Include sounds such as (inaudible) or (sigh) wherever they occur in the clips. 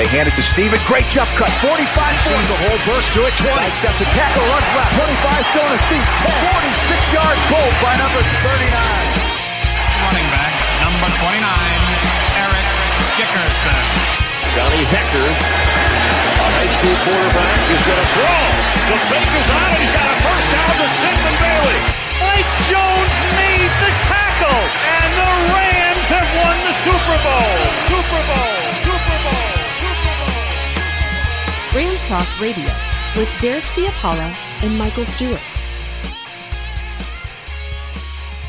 They hand it to Steven. Great jump cut. 45 Sees a hole, burst through it. 20. Steps a tackle, runs left. 25 still on his feet. 46 yard goal by number 39. running back, number 29, Eric Dickerson. Johnny Hekker, a high school quarterback, is going to throw. The fake is on, and he's got a first down to Stedman Bailey. Mike Jones made the tackle, and the Rams have won the Super Bowl. Super Bowl. Talk Radio with Derek Ciapala and Michael Stewart.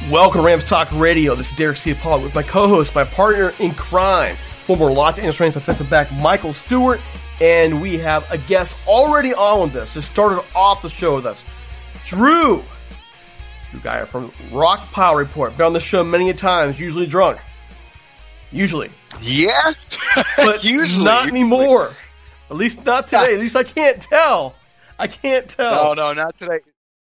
Welcome to Rams Talk Radio. This is Derek Ciapala with my co-host, my partner in crime, former Los Angeles Rams defensive back Michael Stewart, and we have a guest already on with us. Just started off the show with us, Drew, Drew guy from Rockpile Report. Been on the show many a times, usually drunk, usually, Yeah, (laughs) but usually not usually. anymore. At least not today. At least I can't tell. I can't tell. No, no, not today.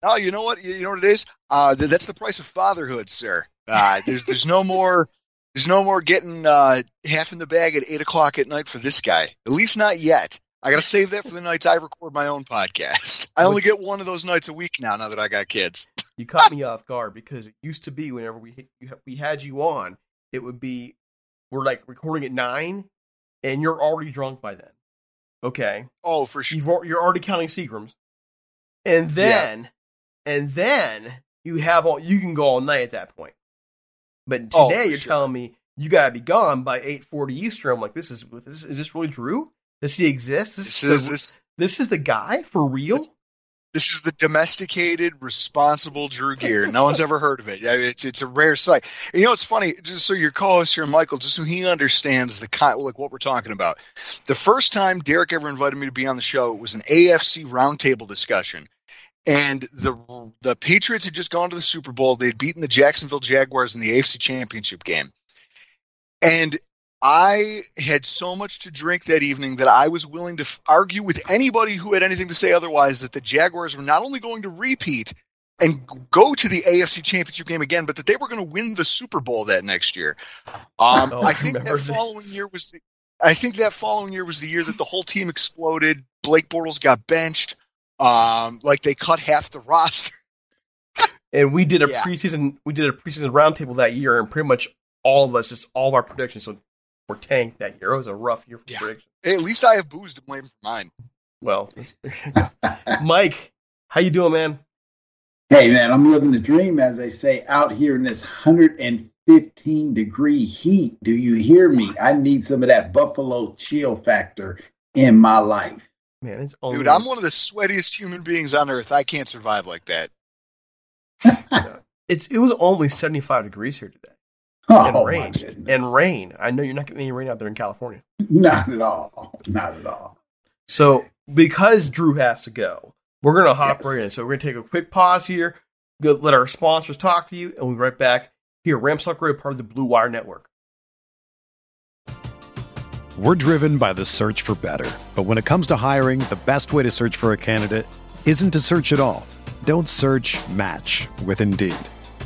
No, you know what? You know what it is? Uh, that's the price of fatherhood, sir. Uh, there's there's no more there's no more getting uh, half in the bag at eight o'clock at night for this guy. At least not yet. I gotta save that for the nights I record my own podcast. (laughs) I only get one of those nights a week now. Now that I got kids. You caught me (laughs) off guard because it used to be whenever we we had you on, it would be we're like recording at nine, and you're already drunk by then. Okay, Oh, for sure. You've, you're already counting Seagrams, and then and then you have all you can go all night at that point. But Oh, today for you're sure. telling me you gotta be gone by eight forty Eastern. I'm like, this is this is this really Drew? Does he exist? This, This is is the, this this is the guy for real? This- this is the domesticated, responsible Drew Gier. No one's ever heard of it. It's it's a rare sight. And you know, it's funny. Just so your co-host here, Michael, just so he understands the like what we're talking about. The first time Derek ever invited me to be on the show, it was an AFC roundtable discussion, and the the Patriots had just gone to the Super Bowl. They'd beaten the Jacksonville Jaguars in the AFC Championship game, and I had so much to drink that evening that I was willing to f- argue with anybody who had anything to say otherwise that the Jaguars were not only going to repeat and go to the AFC Championship game again, but that they were going to win the Super Bowl that next year. Um, Oh, I I think that remember following this. year was the. I think that following year was the year that the whole team exploded. Blake Bortles got benched. Um, like they cut half the (laughs) roster. And we did a Yeah. preseason we did a preseason roundtable that year, and pretty much all of us, just all of our predictions, so were tanked that year. It was a rough year for Yeah. predictions. Hey, at least I have booze to blame for mine. Well, there you go. Mike, how you doing, man? Hey man, I'm living the dream, as they say, out here in this 115 degree heat. Do you hear me? I need some of that Buffalo chill factor in my life. Man, it's only Dude, I'm one of the sweatiest human beings on earth. I can't survive like that. (laughs) it's it was only 75 degrees here today, Oh, and my rain, goodness. and rain. I know you're not getting any rain out there in California. Not at all. Not at all. So because Drew has to go, we're gonna hop Yes. right in. So we're gonna take a quick pause here, go, let our sponsors talk to you, and we'll be right back here. Rams Talk part of the Blue Wire Network. We're driven by the search for better. But when it comes to hiring, the best way to search for a candidate isn't to search at all. Don't search match with Indeed.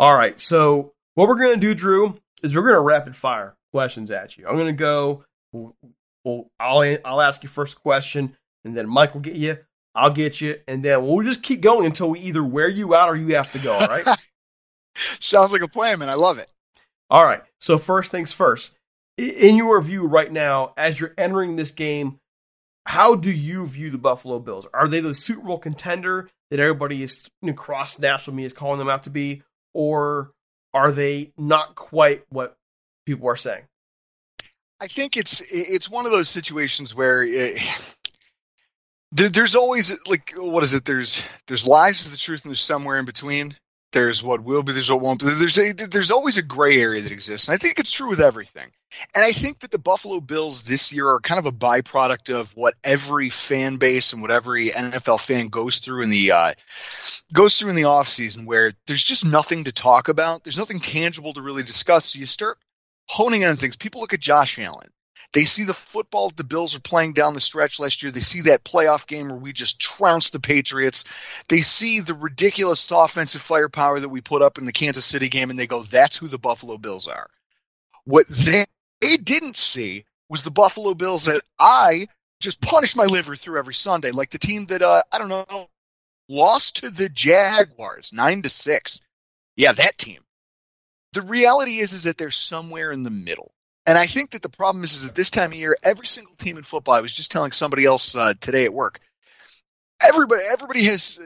All right. So what we're gonna do, Drew, is we're gonna rapid fire questions at you. I'm gonna go. Well, well, I'll I'll ask you first question, and then Mike will get you. I'll get you, and then we'll just keep going until we either wear you out or you have to go. All right. (laughs) Sounds like a plan, man. I love it. All right. So first things first. In your view right now, as you're entering this game, how do you view the Buffalo Bills? Are they the Super Bowl contender that everybody is you know, across national media is calling them out to be, or are they not quite what people are saying? I think it's it's one of those situations where it, (sighs) there, there's always like what is it? There's there's lies to the truth, and there's somewhere in between. There's what will be. There's what won't be. There's a, there's always a gray area that exists, and I think it's true with everything. And I think that the Buffalo Bills this year are kind of a byproduct of what every fan base and what every NFL fan goes through in the uh, goes through in the offseason where there's just nothing to talk about. There's nothing tangible to really discuss. So you start honing in on things. People look at Josh Allen. They see the football the Bills are playing down the stretch last year. They see that playoff game where we just trounced the Patriots. They see the ridiculous offensive firepower that we put up in the Kansas City game, and they go, that's who the Buffalo Bills are. What they, they didn't see was the Buffalo Bills that I just punish my liver through every Sunday, like the team that, uh, I don't know, lost to the Jaguars nine to six. Yeah, that team. The reality is, is that they're somewhere in the middle. And I think that the problem is, is that this time of year, every single team in football. I was just telling somebody else uh, today at work. Everybody, everybody has.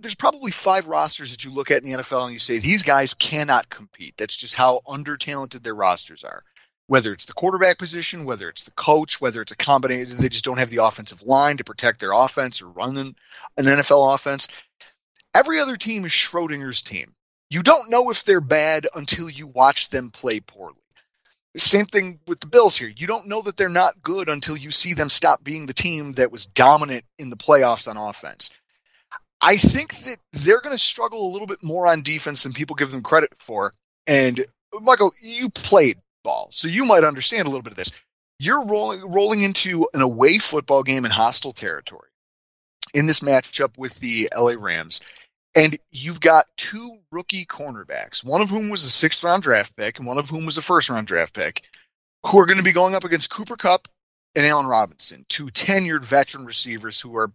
There's probably five rosters that you look at in the NFL and you say these guys cannot compete. That's just how under talented their rosters are. Whether it's the quarterback position, whether it's the coach, whether it's a combination, they just don't have the offensive line to protect their offense or run an, an NFL offense. Every other team is Schrodinger's team. You don't know if they're bad until you watch them play poorly. Same thing with the Bills here. You don't know that they're not good until you see them stop being the team that was dominant in the playoffs on offense. I think that they're going to struggle a little bit more on defense than people give them credit for. And Michael, you played ball, so you might understand a little bit of this. You're rolling rolling into an away football game in hostile territory in this matchup with the LA Rams. And you've got two rookie cornerbacks, one of whom was a sixth round draft pick and one of whom was a first round draft pick, who are going to be going up against Cooper Kupp and Allen Robinson, two tenured veteran receivers who are.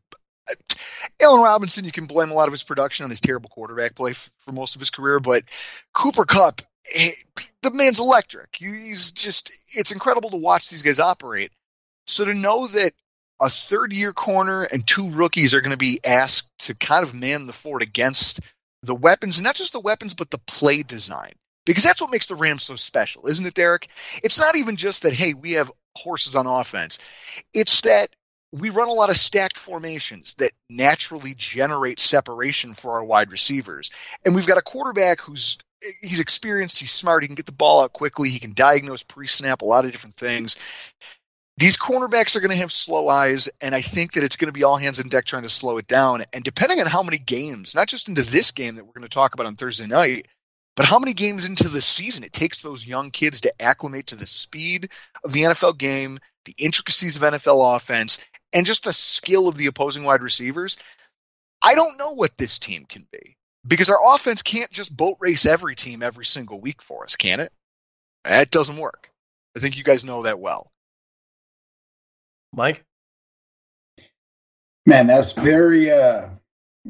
Allen Robinson, you can blame a lot of his production on his terrible quarterback play f- for most of his career, but Cooper Kupp, eh, the man's electric. He's just, it's incredible to watch these guys operate. So to know that a third year corner and two rookies are going to be asked to kind of man the fort against the weapons, not just the weapons, but the play design Because that's what makes the Rams so special, isn't it, Derek? It's not even just that, hey, we have horses on offense. It's that we run a lot of stacked formations that naturally generate separation for our wide receivers. And we've got a quarterback who's he's experienced, he's smart, he can get the ball out quickly, he can diagnose pre-snap a lot of different things. These cornerbacks are going to have slow eyes, and I think that it's going to be all hands on deck trying to slow it down. And depending on how many games, not just into this game that we're going to talk about on Thursday night, but how many games into the season it takes those young kids to acclimate to the speed of the NFL game, the intricacies of NFL offense, and just the skill of the opposing wide receivers. I don't know what this team can be because our offense can't just boat race every team every single week for us, can it? That doesn't work. I think you guys know that well. Mike? Man, that's very uh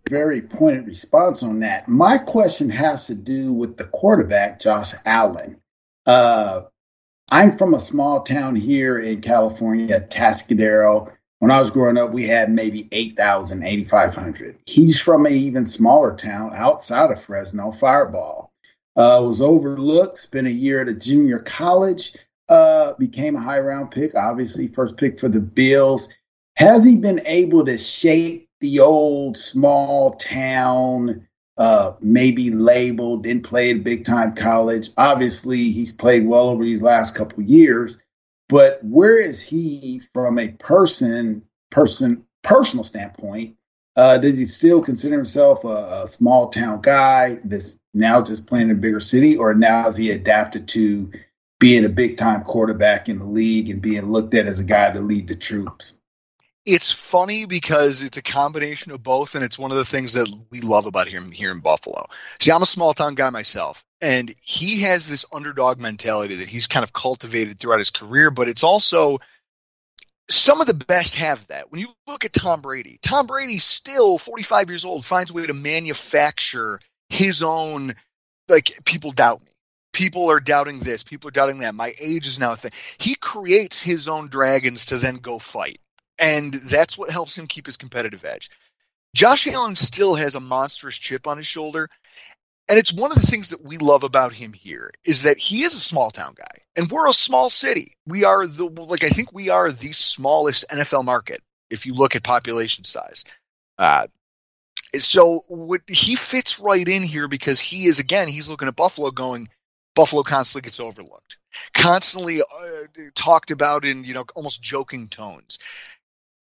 very pointed response on that. My question has to do with the quarterback, Josh Allen. Uh I'm from a small town here in California, Atascadero. When I was growing up, we had maybe 8,000, 8,500. He's from an even smaller town outside of Fresno, Firebaugh. Uh, was overlooked, spent a year at a junior college, uh, became a high round pick, obviously, first pick for the Bills. Has he been able to shape the old small town, uh, maybe labeled, didn't play at big time college? Obviously, he's played well over these last couple years, but where is he from a person, person, personal standpoint? Uh, does he still consider himself a, a small town guy that's now just playing in a bigger city, or now is he adapted to being a big time quarterback in the league and being looked at as a guy to lead the troops. It's funny because it's a combination of both, and it's one of the things that we love about him here in Buffalo. See, I'm a small town guy myself, and he has this underdog mentality that he's kind of cultivated throughout his career, but it's also some of the best have that. When you look at Tom Brady, Tom Brady still 45 years old finds a way to manufacture his own like people doubt me people are doubting this, people are doubting that. My age is now a thing. He creates his own dragons to then go fight. And that's what helps him keep his competitive edge. Josh Allen still has a monstrous chip on his shoulder. And it's one of the things that we love about him here is that he is a small town guy and we're a small city. We are the, like, I think we are the smallest NFL market if you look at population size. Uh, so what, he fits right in here because he is, again, he's looking at Buffalo going, Buffalo constantly gets overlooked, constantly uh, talked about in you know almost joking tones.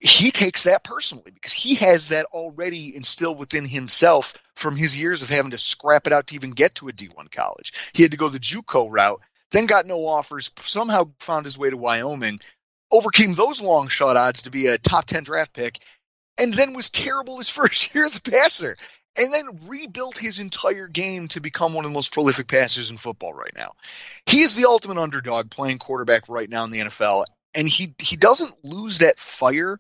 He takes that personally because he has that already instilled within himself from his years of having to scrap it out to even get to a D1 college. He had to go the JUCO route, then got no offers, somehow found his way to Wyoming, overcame those long shot odds to be a top 10 draft pick, and then was terrible his (laughs) first year as a passer and then rebuilt his entire game to become one of the most prolific passers in football right now. He is the ultimate underdog playing quarterback right now in the NFL, and he he doesn't lose that fire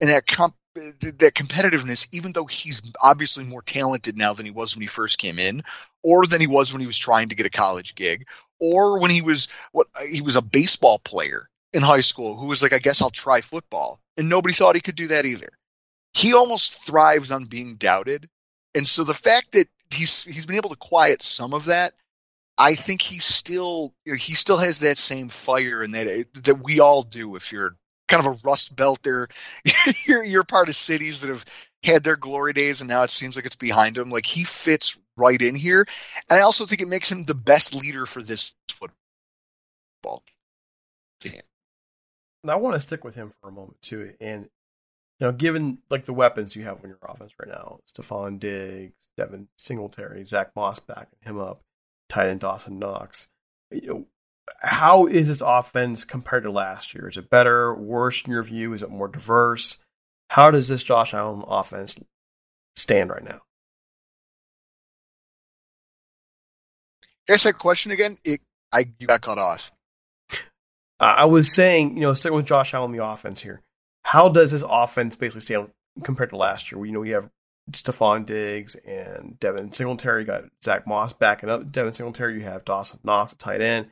and that comp that competitiveness, even though he's obviously more talented now than he was when he first came in, or than he was when he was trying to get a college gig, or when he was what he was a baseball player in high school who was like, I guess I'll try football, and nobody thought he could do that either. He almost thrives on being doubted and so the fact that he's he's been able to quiet some of that, I think he still you know, he still has that same fire and that uh, that we all do. If you're kind of a rust belter, (laughs) you're you're part of cities that have had their glory days and now it seems like it's behind him. Like he fits right in here, and I also think it makes him the best leader for this football. Game. I want to stick with him for a moment too, and know, given like the weapons you have on your offense right now, Stefon Diggs, Devin Singletary, Zach Moss backing him up, tight end Dawson Knox. You know, how is this offense compared to last year? Is it better, worse in your view? Is it more diverse? How does this Josh Allen offense stand right now? Ask that question again. It, I you got cut off. I was saying, you know, sticking with Josh Allen the offense here how does this offense basically stand compared to last year? You know, we have Stefon Diggs and Devin Singletary. You got Zach Moss backing up Devin Singletary. You have Dawson Knox tight end.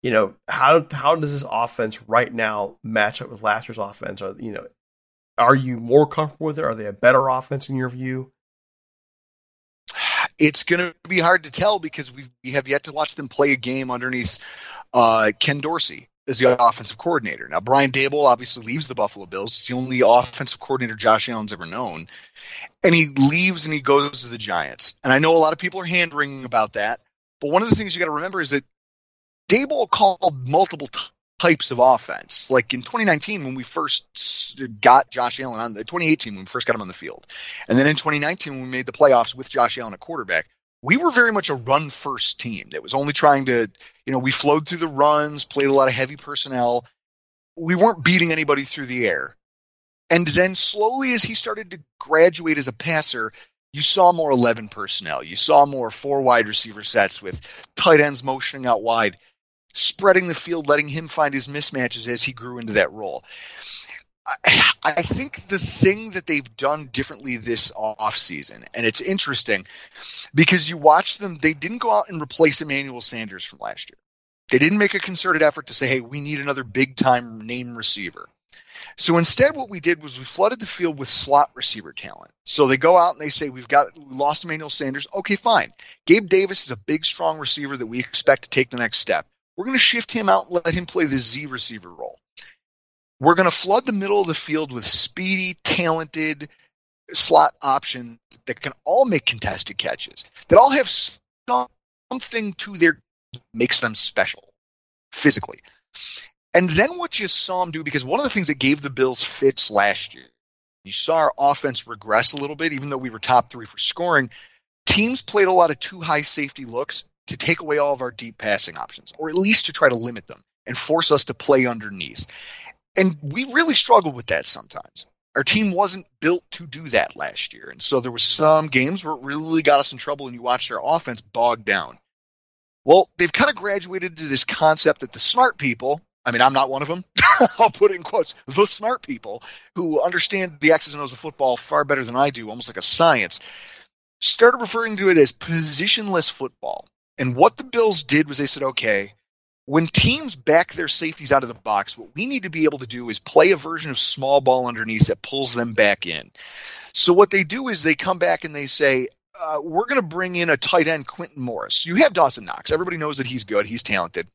You know, how how does this offense right now match up with last year's offense? Are you know, are you more comfortable with it? Are they a better offense in your view? it's going to be hard to tell because we we have yet to watch them play a game underneath uh, Ken Dorsey as the offensive coordinator. Now, Brian Daboll obviously leaves the Buffalo Bills. It's the only offensive coordinator Josh Allen's ever known. And he leaves and he goes to the Giants. And I know a lot of people are hand wringing about that. But one of the things you got to remember is that Dable called multiple t- types of offense. Like in 2019, when we first got Josh Allen on the 2018, when we first got him on the field. And then in 2019, when we made the playoffs with Josh Allen at quarterback, we were very much a run first team that was only trying to, you know, we flowed through the runs, played a lot of heavy personnel. We weren't beating anybody through the air. And then slowly, as he started to graduate as a passer, you saw more 11 personnel. You saw more four wide receiver sets with tight ends motioning out wide, spreading the field, letting him find his mismatches as he grew into that role. I think the thing that they've done differently this offseason, and it's interesting because you watch them, they didn't go out and replace Emmanuel Sanders from last year. They didn't make a concerted effort to say, hey, we need another big time name receiver. So instead, what we did was we flooded the field with slot receiver talent. So they go out and they say, We've got we lost Emmanuel Sanders. Okay, fine. Gabe Davis is a big, strong receiver that we expect to take the next step. We're going to shift him out and let him play the Z receiver role. We're going to flood the middle of the field with speedy, talented slot options that can all make contested catches, that all have something to their makes them special physically. And then what you saw them do, because one of the things that gave the Bills fits last year, you saw our offense regress a little bit, even though we were top three for scoring. Teams played a lot of too high safety looks to take away all of our deep passing options, or at least to try to limit them and force us to play underneath. And we really struggled with that sometimes. Our team wasn't built to do that last year. And so there were some games where it really got us in trouble and you watched our offense bog down. Well, they've kind of graduated to this concept that the smart people, I mean, I'm not one of them. (laughs) I'll put it in quotes. The smart people who understand the X's and O's of football far better than I do, almost like a science, started referring to it as positionless football. And what the Bills did was they said, okay, when teams back their safeties out of the box, what we need to be able to do is play a version of small ball underneath that pulls them back in. So what they do is they come back and they say, uh, we're going to bring in a tight end, Quintin Morris. You have Dawson Knox. Everybody knows that he's good. He's talented.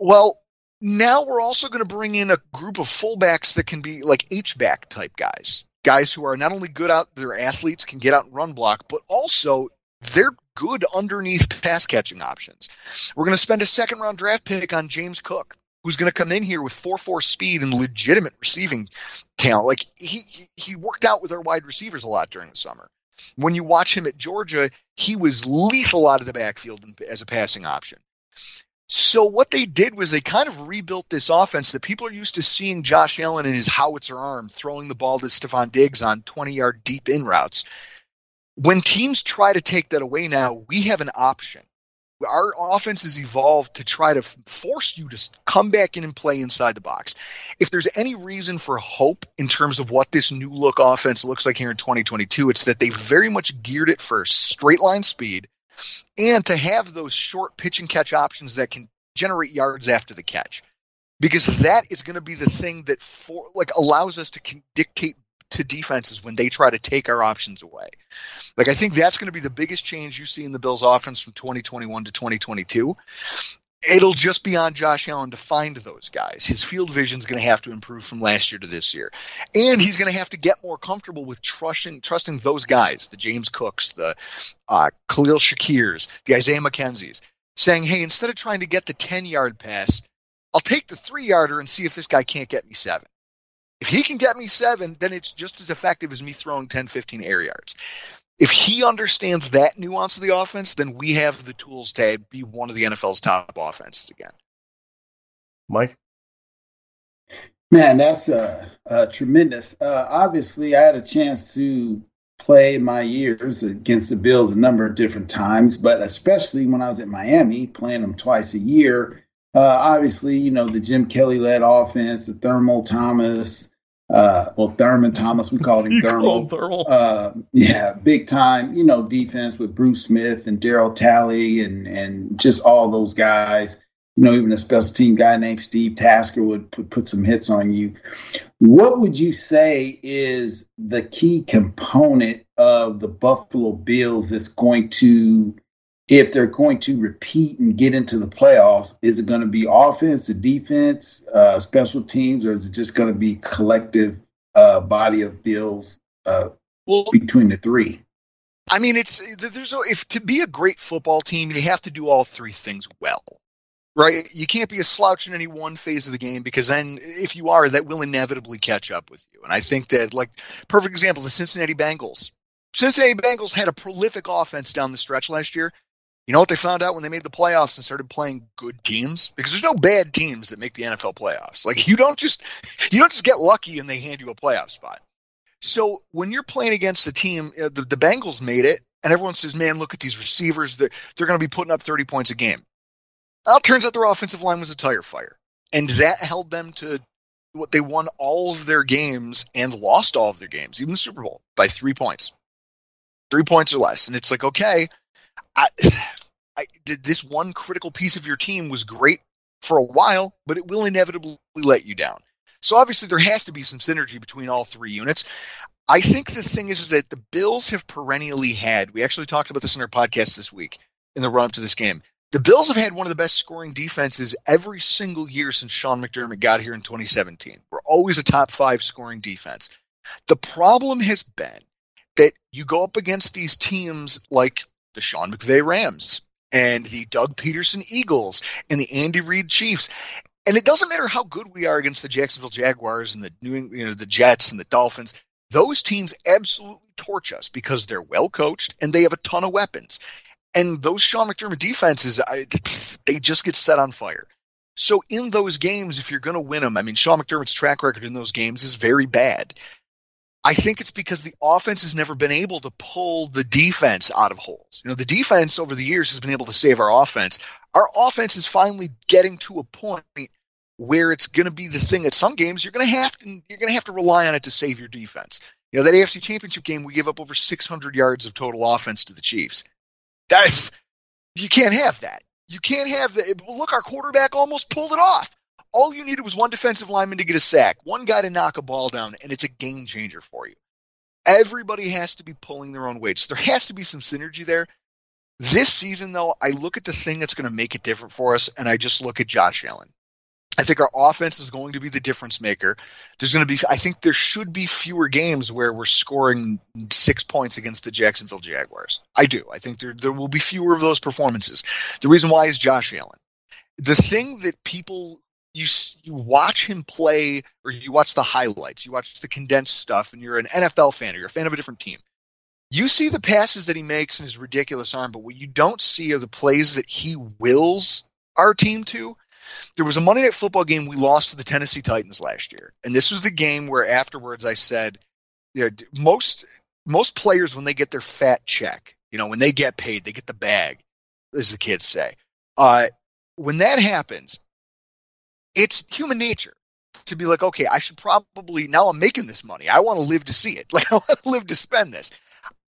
Well, now we're also going to bring in a group of fullbacks that can be like H-back type guys. Guys who are not only good out, they're athletes, can get out and run block, but also they're good underneath pass catching options. We're going to spend a second round draft pick on James Cook, who's going to come in here with 4 4 speed and legitimate receiving talent. Like he, he worked out with our wide receivers a lot during the summer. When you watch him at Georgia, he was lethal out of the backfield as a passing option. So what they did was they kind of rebuilt this offense that people are used to seeing Josh Allen and his howitzer arm throwing the ball to Stefon Diggs on 20 yard deep in routes when teams try to take that away now, we have an option. Our offense has evolved to try to force you to come back in and play inside the box. If there's any reason for hope in terms of what this new look offense looks like here in 2022, it's that they very much geared it for straight line speed and to have those short pitch and catch options that can generate yards after the catch because that is going to be the thing that for like allows us to dictate to defenses when they try to take our options away. Like I think that's going to be the biggest change you see in the Bills offense from 2021 to 2022. It'll just be on Josh Allen to find those guys. His field vision is going to have to improve from last year to this year. And he's going to have to get more comfortable with trusting trusting those guys, the James Cooks, the uh, Khalil Shakirs, the Isaiah McKenzies, saying, hey, instead of trying to get the 10 yard pass, I'll take the three yarder and see if this guy can't get me seven. If he can get me seven, then it's just as effective as me throwing 10, 15 air yards. If he understands that nuance of the offense, then we have the tools to be one of the NFL's top offenses again. Mike? Man, that's uh, uh, tremendous. Uh, obviously, I had a chance to play my years against the Bills a number of different times, but especially when I was at Miami, playing them twice a year. Uh, obviously, you know, the Jim Kelly led offense, the Thermal Thomas, uh, well, Thurman Thomas, we (laughs) called him Thermal. Uh, yeah, big time, you know, defense with Bruce Smith and Darryl Talley and, and just all those guys. You know, even a special team guy named Steve Tasker would put, put some hits on you. What would you say is the key component of the Buffalo Bills that's going to, if they're going to repeat and get into the playoffs, is it going to be offense, the defense, uh, special teams, or is it just going to be collective uh, body of Bills uh, well, between the three? I mean, it's there's if to be a great football team, you have to do all three things well right? You can't be a slouch in any one phase of the game because then, if you are, that will inevitably catch up with you. And I think that, like, perfect example, the Cincinnati Bengals. Cincinnati Bengals had a prolific offense down the stretch last year. You know what they found out when they made the playoffs and started playing good teams? Because there's no bad teams that make the NFL playoffs. Like you don't just you don't just get lucky and they hand you a playoff spot. So when you're playing against a team, uh, the, the Bengals made it, and everyone says, "Man, look at these receivers! They're, they're going to be putting up 30 points a game." Well, it turns out their offensive line was a tire fire, and that held them to what they won all of their games and lost all of their games, even the Super Bowl, by three points, three points or less. And it's like, okay, I, (sighs) I, this one critical piece of your team was great for a while, but it will inevitably let you down. So obviously there has to be some synergy between all three units. I think the thing is, is that the Bills have perennially had. We actually talked about this in our podcast this week in the run up to this game. The Bills have had one of the best scoring defenses every single year since Sean McDermott got here in 2017. We're always a top five scoring defense. The problem has been that you go up against these teams like the Sean McVay Rams and the Doug Pederson Eagles and the Andy Reid Chiefs. And it doesn't matter how good we are against the Jacksonville Jaguars and the New you know, the Jets and the Dolphins. Those teams absolutely torch us because they're well coached and they have a ton of weapons. And those Sean McDermott defenses, I, they just get set on fire. So in those games, if you're going to win them, I mean, Sean McDermott's track record in those games is very bad. I think it's because the offense has never been able to pull the defense out of holes. You know, the defense over the years has been able to save our offense. Our offense is finally getting to a point where it's going to be the thing that some games you're going to have to you're going to have to rely on it to save your defense. You know, that AFC Championship game we gave up over 600 yards of total offense to the Chiefs. That you can't have that. You can't have that. Look, our quarterback almost pulled it off. All you needed was one defensive lineman to get a sack, one guy to knock a ball down, and it's a game changer for you. Everybody has to be pulling their own weight. So there has to be some synergy there. This season, though, I look at the thing that's going to make it different for us, and I just look at Josh Allen. I think our offense is going to be the difference maker. There's going to be, I think there should be fewer games where we're scoring six points against the Jacksonville Jaguars. I do. I think there, there will be fewer of those performances. The reason why is Josh Allen. The thing that people, you, you watch him play or you watch the highlights, you watch the condensed stuff, and you're an NFL fan or you're a fan of a different team. You see the passes that he makes in his ridiculous arm, but what you don't see are the plays that he wills our team to there was a Monday Night Football game we lost to the Tennessee Titans last year, and this was the game where afterwards I said, you know, most most players when they get their fat check, you know, when they get paid, they get the bag, as the kids say. Uh, when that happens, it's human nature to be like, okay, I should probably now I'm making this money. I want to live to see it. (laughs) Like I want to live to spend this.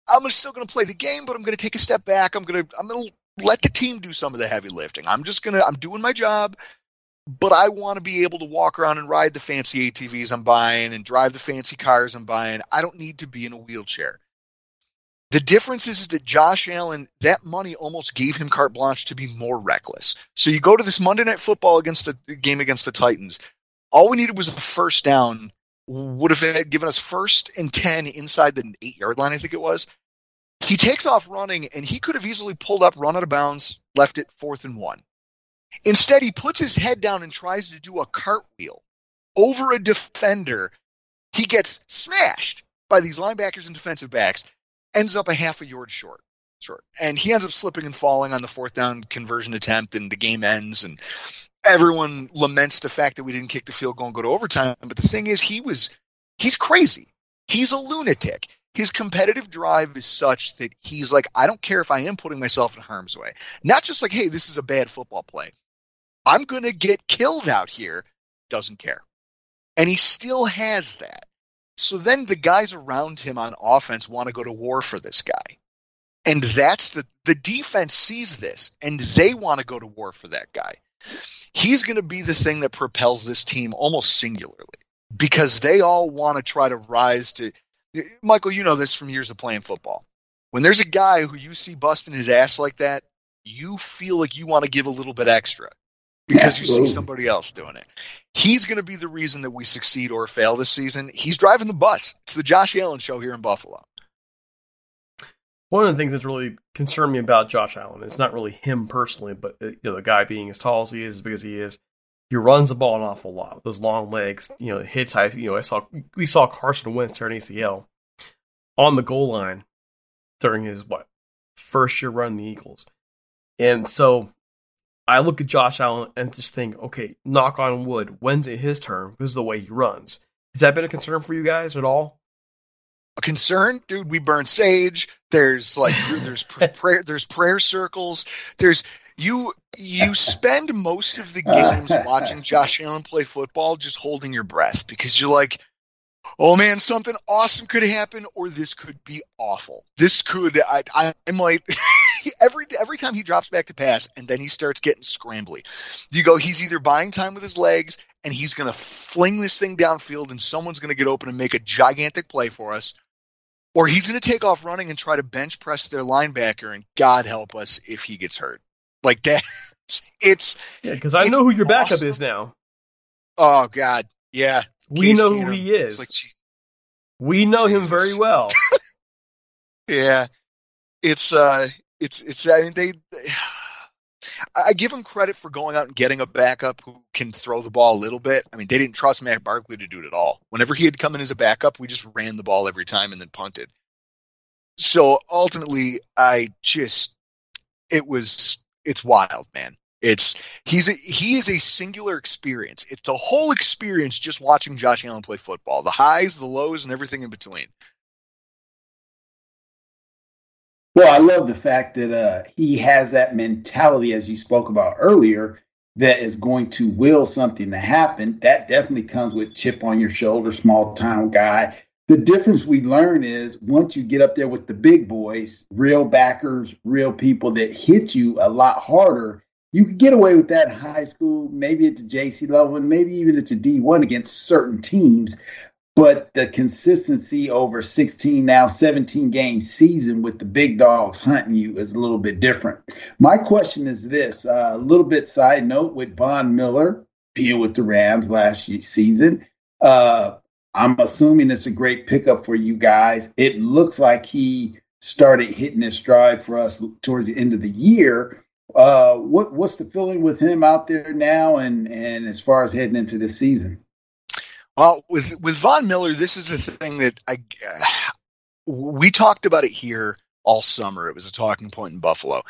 I'm still going to play the game, but I'm going to take a step back. I'm going to I'm going to let the team do some of the heavy lifting. I'm just going to I'm doing my job but I want to be able to walk around and ride the fancy ATVs I'm buying and drive the fancy cars I'm buying. I don't need to be in a wheelchair. The difference is that Josh Allen, that money almost gave him carte blanche to be more reckless. So you go to this Monday Night Football against the game against the Titans. All we needed was a first down. Would have given us first and ten inside the eight yard line, I think it was. He takes off running, and he could have easily pulled up, run out of bounds, left it fourth and one. Instead, he puts his head down and tries to do a cartwheel over a defender. He gets smashed by these linebackers and defensive backs, ends up a half a yard short. Short. And he ends up slipping and falling on the fourth down conversion attempt, and the game ends. And everyone laments the fact that we didn't kick the field goal and go to overtime. But the thing is, he was he's crazy. He's a lunatic. His competitive drive is such that he's like, I don't care if I am putting myself in harm's way. Not just like, hey, this is a bad football play. I'm going to get killed out here. Doesn't care. And he still has that. So then the guys around him on offense want to go to war for this guy. And that's the the defense sees this and they want to go to war for that guy. He's going to be the thing that propels this team almost singularly because they all want to try to rise to Michael, you know this from years of playing football. When there's a guy who you see busting his ass like that, you feel like you want to give a little bit extra because Absolutely. you see somebody else doing it. He's going to be the reason that we succeed or fail this season. He's driving the bus. It's the Josh Allen show here in Buffalo. One of the things that's really concerned me about Josh Allen, it's not really him personally, but uh, you know, the guy being as tall as he is, as big as he is, he runs the ball an awful lot with those long legs. You know, hits. I you know I saw we saw Carson Wentz turn ACL on the goal line during his what first year run the Eagles, and so I look at Josh Allen and just think, okay, knock on wood, when's it his turn because of the way he runs? Has that been a concern for you guys at all? a concern, dude. We burn sage. There's like (laughs) there's prayer there's prayer circles. There's you you spend most of the games (laughs) watching Josh Allen play football just holding your breath because you're like, oh man, something awesome could happen, or this could be awful. This could I I, I might (laughs) every every time he drops back to pass and then he starts getting scrambly. You go, he's either buying time with his legs and he's gonna fling this thing downfield and someone's gonna get open and make a gigantic play for us, or he's going to take off running and try to bench press their linebacker, and God help us if he gets hurt. Like (laughs) that, it's yeah. Because I know who your backup awesome. is now. Oh God, yeah. We Case know who he is. Like, we know Jesus. him very well. (laughs) yeah, it's uh, it's it's. I mean, they, they I give them credit for going out and getting a backup who can throw the ball a little bit. I mean, they didn't trust Matt Barkley to do it at all. Whenever he had come in as a backup, we just ran the ball every time and then punted. So ultimately, I just it was it's wild, man. It's he's a, he is a singular experience. It's a whole experience just watching Josh Allen play football. The highs, the lows, and everything in between. Well, I love the fact that uh, he has that mentality, as you spoke about earlier, that is going to will something to happen. That definitely comes with chip on your shoulder, small town guy. The difference we learn is once you get up there with the big boys, real backers, real people that hit you a lot harder, you can get away with that in high school, maybe at the JC level, and maybe even at the D1 against certain teams but the consistency over 16 now 17 game season with the big dogs hunting you is a little bit different. My question is this uh, a little bit side note with von miller being with the rams last season. Uh, i'm assuming it's a great pickup for you guys. It looks like he started hitting his stride for us towards the end of the year. Uh, what what's the feeling with him out there now and and as far as heading into the season well, with with Von Miller, this is the thing that I we talked about it here all summer. It was a talking point in Buffalo.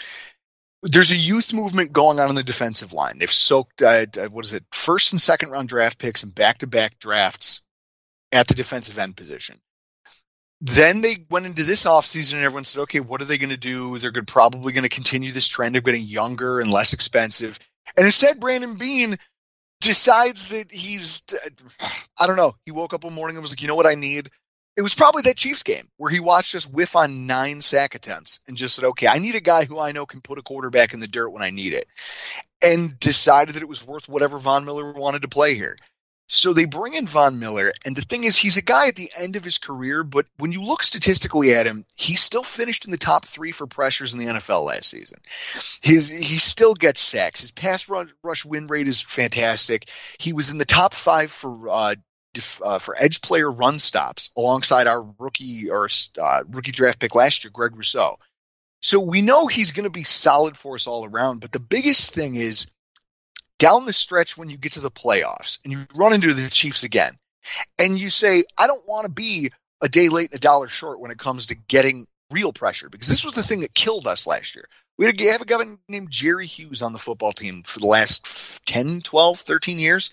There's a youth movement going on in the defensive line. They've soaked uh, what is it, first and second round draft picks and back to back drafts at the defensive end position. Then they went into this offseason and everyone said, okay, what are they going to do? They're good, probably going to continue this trend of getting younger and less expensive. And instead, Brandon Beane decides that he's I don't know. He woke up one morning and was like, you know what I need? It was probably that Chiefs game where he watched us whiff on nine sack attempts and just said, okay, I need a guy who I know can put a quarterback in the dirt when I need it. And decided that it was worth whatever Von Miller wanted to play here. So they bring in Von Miller, and the thing is, he's a guy at the end of his career, but when you look statistically at him, he still finished in the top three for pressures in the NFL last season. His he still gets sacks. His pass run, rush win rate is fantastic. He was in the top five for uh, uh, for edge player run stops alongside our rookie or uh, rookie draft pick last year, Greg Rousseau. So we know he's going to be solid for us all around. But the biggest thing is down the stretch when you get to the playoffs and you run into the Chiefs again, and you say, I don't want to be a day late and a dollar short when it comes to getting real pressure because this was the thing that killed us last year. We had a, have a guy named Jerry Hughes on the football team for the last 10, 12, 13 years.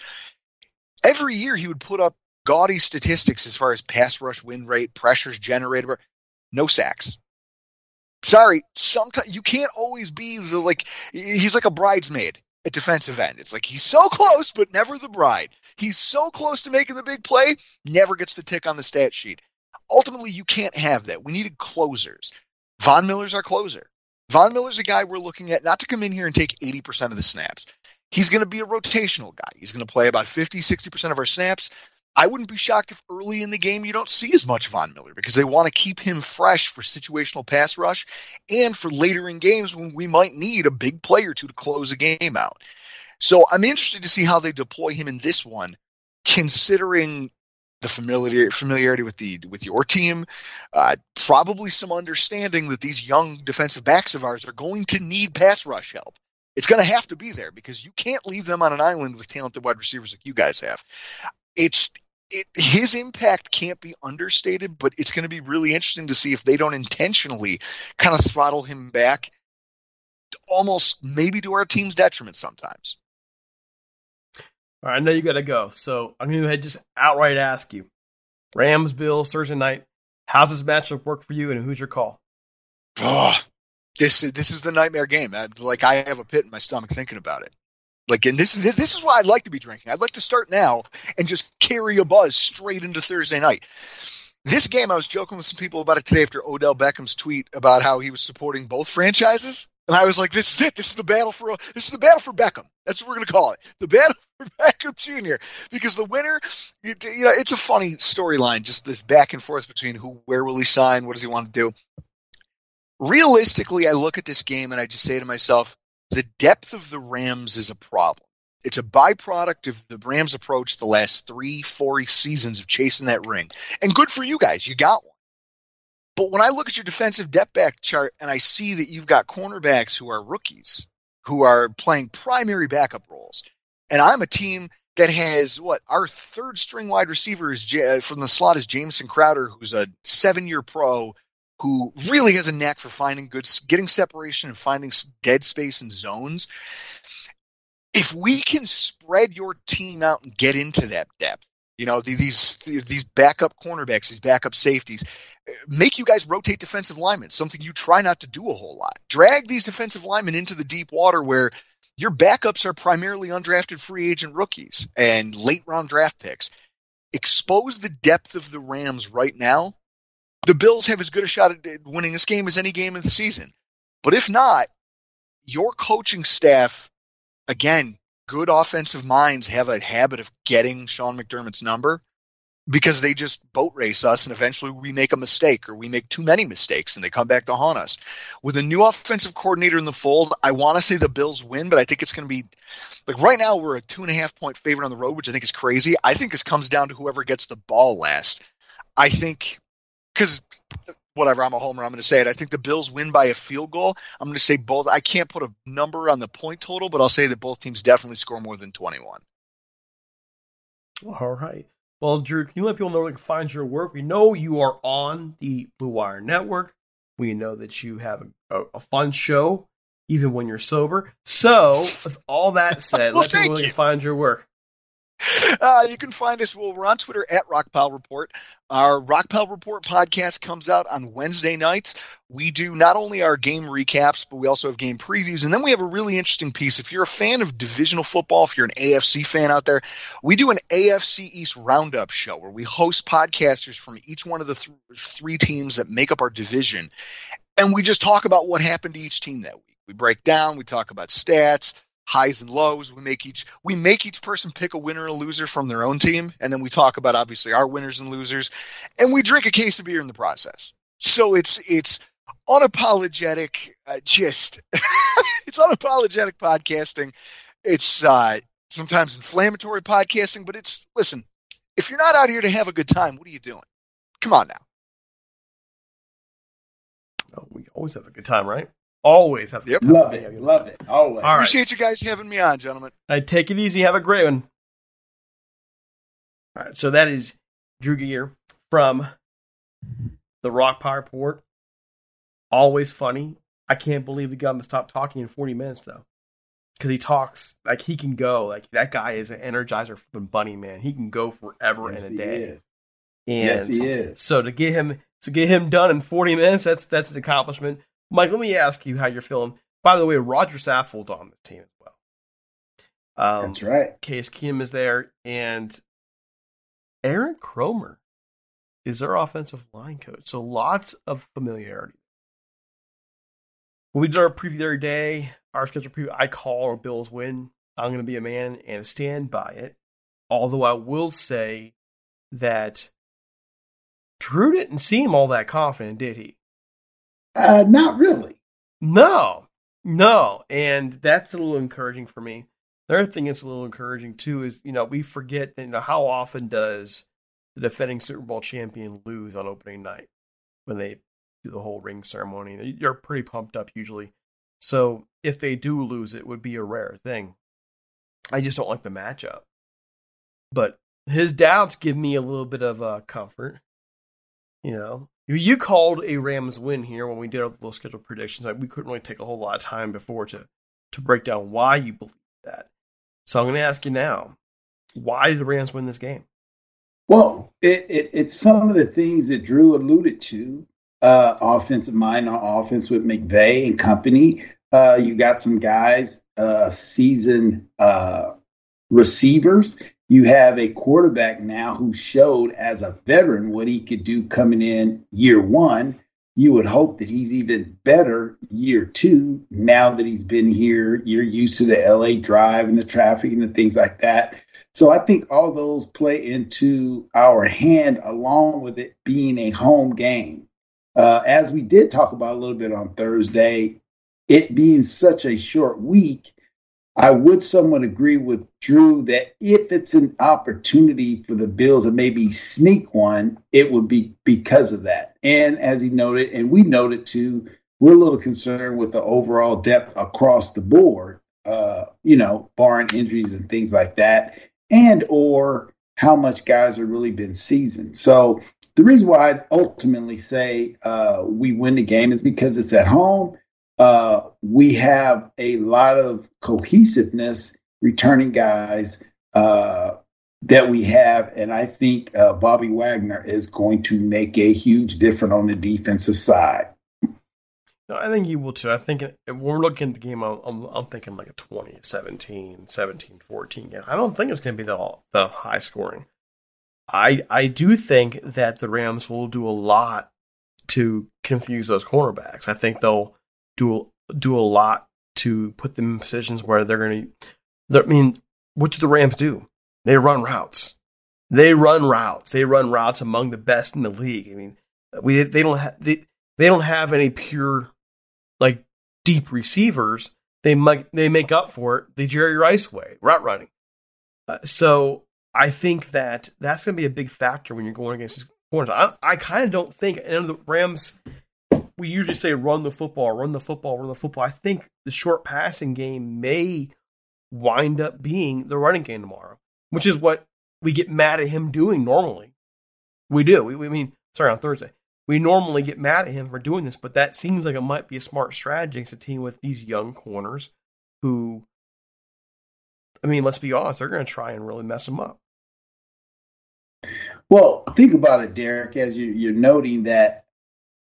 Every year he would put up gaudy statistics as far as pass rush win rate, pressures generated, no sacks. Sorry, sometimes you can't always be the like he's like a bridesmaid at defensive end. It's like he's so close, but never the bride. He's so close to making the big play, never gets the tick on the stat sheet. Ultimately, you can't have that. We needed closers. Von Miller's our closer. Von Miller's a guy we're looking at not to come in here and take 80% of the snaps. He's going to be a rotational guy. He's going to play about 50, 60% of our snaps. I wouldn't be shocked if early in the game you don't see as much Von Miller because they want to keep him fresh for situational pass rush and for later in games when we might need a big play or two to close a game out. So I'm interested to see how they deploy him in this one, considering the familiarity familiarity with the with your team, uh, probably some understanding that these young defensive backs of ours are going to need pass rush help. It's going to have to be there because you can't leave them on an island with talented wide receivers like you guys have. It's it, his impact can't be understated, but it's going to be really interesting to see if they don't intentionally kind of throttle him back, almost maybe to our team's detriment sometimes. All right, I know you got to go, so I'm going to go ahead and just outright ask you: Rams, Bills, Thursday night. How's this matchup work for you, and who's your call? Oh, this this is the nightmare game. I, like I have a pit in my stomach thinking about it. Like, and this this is why I'd like to be drinking. I'd like to start now and just carry a buzz straight into Thursday night. This game, I was joking with some people about it today after Odell Beckham's tweet about how he was supporting both franchises, and I was like, "This is it. This is the battle for this is the battle for Beckham. That's what we're going to call it, the battle (laughs) for Beckham Jr. Because the winner, you, you know, it's a funny storyline, just this back and forth between who, where will he sign, what does he want to do. Realistically, I look at this game and I just say to myself, the depth of the Rams is a problem. It's a byproduct of the Rams' approach the last three, four seasons of chasing that ring. And good for you guys, you got one. But when I look at your defensive depth back chart and I see that you've got cornerbacks who are rookies, who are playing primary backup roles, and I'm a team that has what our third string wide receiver is from the slot is Jamison Crowder, who's a seven year pro who really has a knack for finding good, getting separation and finding dead space and zones. If we can spread your team out and get into that depth, you know these these backup cornerbacks, these backup safeties, eh, make you guys rotate defensive linemen. Something you try not to do a whole lot. Drag these defensive linemen into the deep water where your backups are primarily undrafted free agent rookies and late round draft picks. Expose the depth of the Rams right now the Bills have as good a shot at winning this game as any game in the season. But if not, your coaching staff, again, good offensive minds have a habit of getting Sean McDermott's number because they just boat race us and eventually we make a mistake or we make too many mistakes and they come back to haunt us. With a new offensive coordinator in the fold, I want to say the Bills win, but I think it's going to be like right now we're a two and a half point favorite on the road, which I think is crazy. I think this comes down to whoever gets the ball last. I think because whatever, I'm a homer. I'm going to say it. I think the Bills win by a field goal. I'm going to say both. I can't put a number on the point total, but I'll say that both teams definitely score more than 21. All right. Well, Drew, can you let people know where they can find your work? We know you are on the Blue Wire Network. We know that you have a, a, a fun show, even when you're sober. So, with all that (laughs) said, well, let people know where they can find your work. Uh, you can find us. Well, we're on Twitter at Rockpile Report. Our Rockpile Report podcast comes out on Wednesday nights. We do not only our game recaps, but we also have game previews. And then we have a really interesting piece. If you're a fan of divisional football, if you're an AFC fan out there, we do an AFC East roundup show where we host podcasters from each one of the th- three teams that make up our division. And we just talk about what happened to each team that week. We break down, we talk about stats highs and lows. We make each we make each person pick a winner and a loser from their own team, and then we talk about obviously our winners and losers, and we drink a case of beer in the process. So it's it's unapologetic, uh, just (laughs) it's unapologetic podcasting. It's uh, sometimes inflammatory podcasting, but it's listen. If you're not out here to have a good time, what are you doing? Come on now. Oh, we always have a good time, right? Always have. Yep. Love it. Love it. Always. All Appreciate you guys having me on, gentlemen. I take it easy. Have a great one. All right. So that is Drew Gier from the Rockpile Report. Always funny. I can't believe he got him to stop talking in 40 minutes though. Because he talks like he can go. Like that guy is an energizer from Bunny Man. He can go forever yes, in a day. Is. And yes, he is. So to get him to get him done in 40 minutes, that's that's an accomplishment. Mike, let me ask you how you're feeling. By the way, Rodger Saffold on the team as well. Um, That's right. Case Keenum is there, and Aaron Kromer is our offensive line coach. So lots of familiarity. When we did our preview every day, our schedule preview, I call our Bills win. I'm going to be a man and stand by it. Although I will say that Drew didn't seem all that confident, did he? Uh, not really. No, no, and that's a little encouraging for me. The other thing that's a little encouraging too is you know we forget you know how often does the defending Super Bowl champion lose on opening night when they do the whole ring ceremony. You're pretty pumped up usually. So if they do lose, it would be a rare thing. I just don't like the matchup. But his doubts give me a little bit of uh, comfort. You know, you called a Rams win here when we did our little schedule predictions. we couldn't really take a whole lot of time before to to break down why you believe that. So I'm going to ask you now: Why did the Rams win this game? Well, it, it, it's some of the things that Drew alluded to. Uh, offensive mind on offense with McVay and company. Uh, you got some guys, uh, seasoned uh, receivers. You have a quarterback now who showed as a veteran what he could do coming in year one. You would hope that he's even better year two now that he's been here. You're used to the LA drive and the traffic and the things like that. So I think all those play into our hand along with it being a home game. Uh, as we did talk about a little bit on Thursday, it being such a short week, I would somewhat agree with Drew that if it's an opportunity for the Bills to maybe sneak one, it would be because of that. And as he noted, and we noted too, we're a little concerned with the overall depth across the board, uh, you know, barring injuries and things like that and or how much guys have really been seasoned. So the reason why I ultimately say uh, we win the game is because it's at home. Uh, we have a lot of cohesiveness, returning guys uh, that we have, and I think uh, Bobby Wagner is going to make a huge difference on the defensive side. No, I think you will too. I think when we're looking at the game, I'm, I'm, thinking like a 20, 17, 17, 14 game. I don't think it's going to be all, that high scoring. I I do think that the Rams will do a lot to confuse those cornerbacks. I think they'll do do a lot to put them in positions where they're going to. I mean, what do the Rams do? They run routes. They run routes. They run routes among the best in the league. I mean, we they don't have they, they don't have any pure like deep receivers, they might they make up for it the Jerry Rice way, route running. Uh, so I think that that's going to be a big factor when you're going against these corners. I, I kind of don't think, and the Rams, we usually say run the football, run the football, run the football. I think the short passing game may wind up being the running game tomorrow, which is what we get mad at him doing normally. We do. We, we mean, sorry, on Thursday we normally get mad at him for doing this, but that seems like it might be a smart strategy against a team with these young corners who, I mean, let's be honest, they're going to try and really mess him up. Well, think about it, Derek, as you, are noting that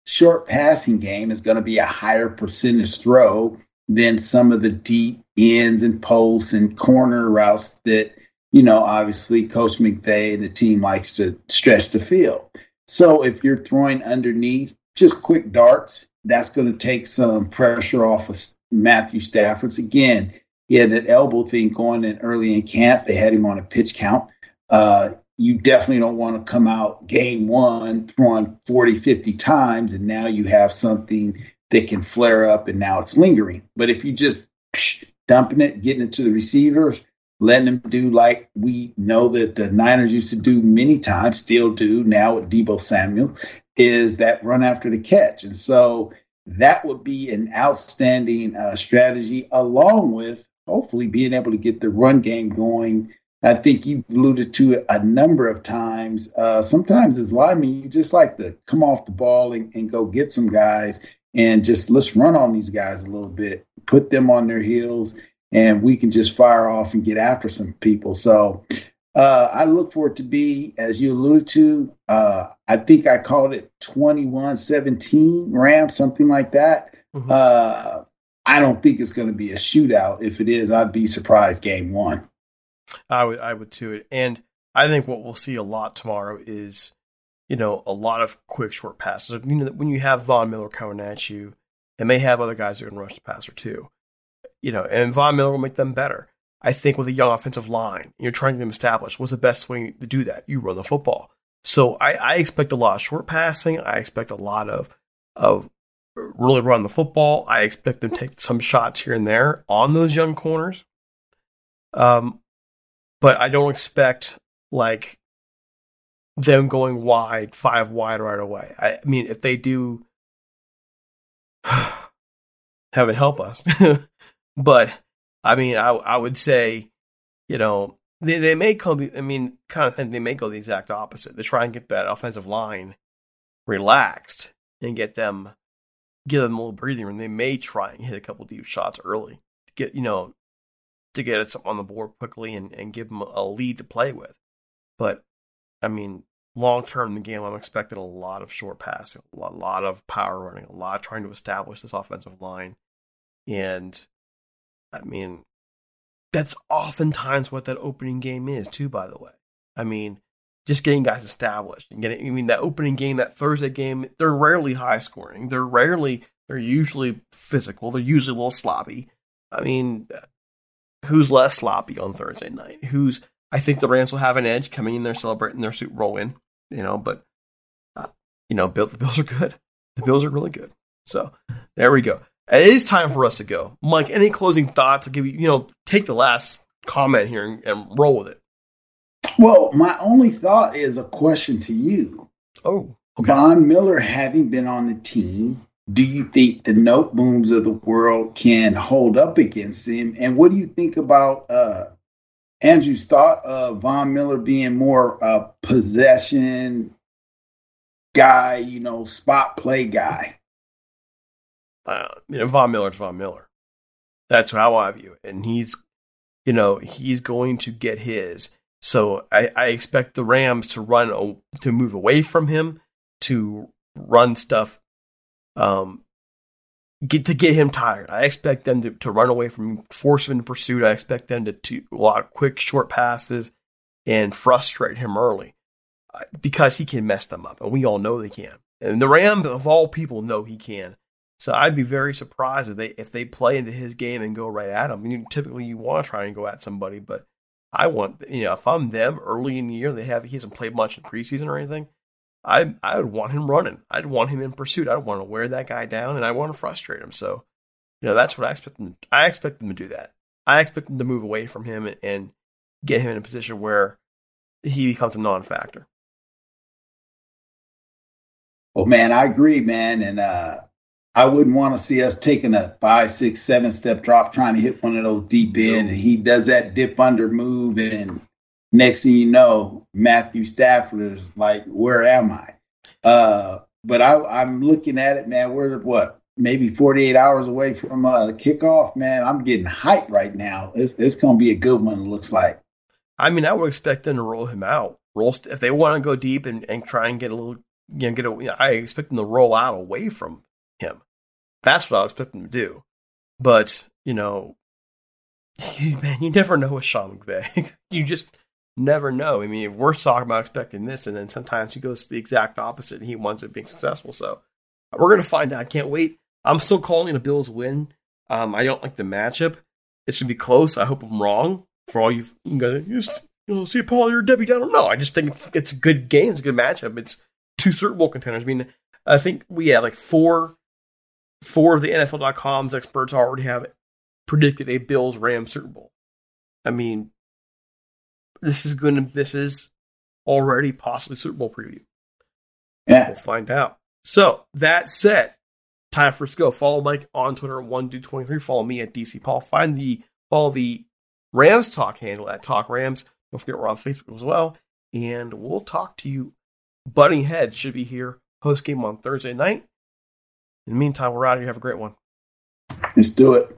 short passing game is going to be a higher percentage throw than some of the deep ends and posts and corner routes that, you know, obviously Coach McVay and the team likes to stretch the field. So if you're throwing underneath, just quick darts, that's going to take some pressure off of Matthew Stafford's. Again, he had that elbow thing going in early in camp. They had him on a pitch count. Uh, you definitely don't want to come out game one throwing 40, 50 times, and now you have something that can flare up and now it's lingering. But if you just psh, dumping it, getting it to the receivers, letting them do like we know that the Niners used to do many times, still do now with Deebo Samuel, is that run after the catch. And so that would be an outstanding uh, strategy, along with hopefully being able to get the run game going. I think you've alluded to it a number of times. Uh, sometimes as linemen, you just like to come off the ball and, and go get some guys and just let's run on these guys a little bit, put them on their heels, and we can just fire off and get after some people. So uh, I look for it to be, as you alluded to, uh, I think I called it 21 17 Rams, something like that. Mm-hmm. Uh, I don't think it's going to be a shootout. If it is, I'd be surprised game one. I would, I would too. And I think what we'll see a lot tomorrow is, you know, a lot of quick short passes. You know, when you have Von Miller coming at you, and may have other guys who can rush the passer too you know, and Von Miller will make them better. I think with a young offensive line, you're trying to establish what's the best way to do that. You run the football. So I, I expect a lot of short passing. I expect a lot of of really run the football. I expect them to take some shots here and there on those young corners. Um, but I don't expect like them going wide, five wide right away. I, mean, if they do, (sighs) heaven help us. (laughs) but I mean, I I would say, you know, they they may come. I mean, kind of think they may go the exact opposite. They try and get that offensive line relaxed and get them give them a little breathing room. They may try and hit a couple deep shots early to get you know to get it on the board quickly and, and give them a lead to play with. But I mean, long term in the game, I'm expecting a lot of short passing, a lot, a lot of power running, a lot trying to establish this offensive line. And I mean, that's oftentimes what that opening game is, too, by the way. I mean, just getting guys established and getting, I mean, that opening game, that Thursday game, they're rarely high scoring. They're rarely, they're usually physical. They're usually a little sloppy. I mean, who's less sloppy on Thursday night? Who's, I think the Rams will have an edge coming in there celebrating their Super Bowl win, you know, but, uh, you know, the Bills are good. The Bills are really good. So there we go. It is time for us to go. Mike, any closing thoughts? I'll give you, you know, take the last comment here and, and roll with it. Well, my only thought is a question to you. Oh, okay. Von Miller having been on the team, do you think the Notebooms of the world can hold up against him? And what do you think about uh, Andrew's thought of Von Miller being more a possession guy, you know, spot play guy? Uh, you know, Von Miller's Von Miller. That's how I view it. And he's, you know, he's going to get his. So I, I expect the Rams to run to move away from him, to run stuff, um, get to get him tired. I expect them to, to run away from force him into pursuit. I expect them to, to a lot of quick short passes and frustrate him early uh, because he can mess them up, and we all know they can. And the Rams of all people know he can. So I'd be very surprised if they if they play into his game and go right at him. I mean, typically you want to try and go at somebody, but I want, you know, if I'm them early in the year, they have he hasn't played much in preseason or anything. I I would want him running. I'd want him in pursuit. I'd want to wear that guy down, and I want to frustrate him. So, you know, that's what I expect them. To, I expect them to do that. I expect them to move away from him and, and get him in a position where he becomes a non-factor. Well, man, I agree, man, and uh, I wouldn't want to see us taking a five, six, seven step drop trying to hit one of those deep in. And he does that dip under move. And next thing you know, Matthew Stafford is like, where am I? Uh, but I, am looking at it, man. We're what, maybe 48 hours away from uh, kickoff, man. I'm getting hyped right now. It's, it's to be a good one, it looks like. I mean, I would expect them to roll him out. Roll if they want to go deep and, and try and get a little, you know, get a. You know, I expect them to roll out away from him. That's what I expect him to do. But, you know, (laughs) man, you never know with Sean McVay. (laughs) you just never know. I mean, if we're talking about expecting this, and then sometimes he goes the exact opposite and he winds up being successful. So we're going to find out. I can't wait. I'm still calling a Bills win. Um, I don't like the matchup. It should be close. I hope I'm wrong. For all you, you guys, you know, see Paul, you're Debbie Downer. No, I just think it's, it's a good game. It's a good matchup. It's two Super Bowl contenders. I mean, I think we had like four four of the NFL.com's experts already have predicted a Bills Rams Super Bowl. I mean, this is going to this is already possibly Super Bowl preview. Yeah, we'll find out. So that said, time for us to go. Follow Mike on Twitter at one dude twenty three. Follow me at DC Paul. Find the follow the Rams Talk handle at Talk Rams. Don't forget we're on Facebook as well, and we'll talk to you. Butting Head should be here post game on Thursday night. In the meantime, we're out of here. Have a great one. Let's do it.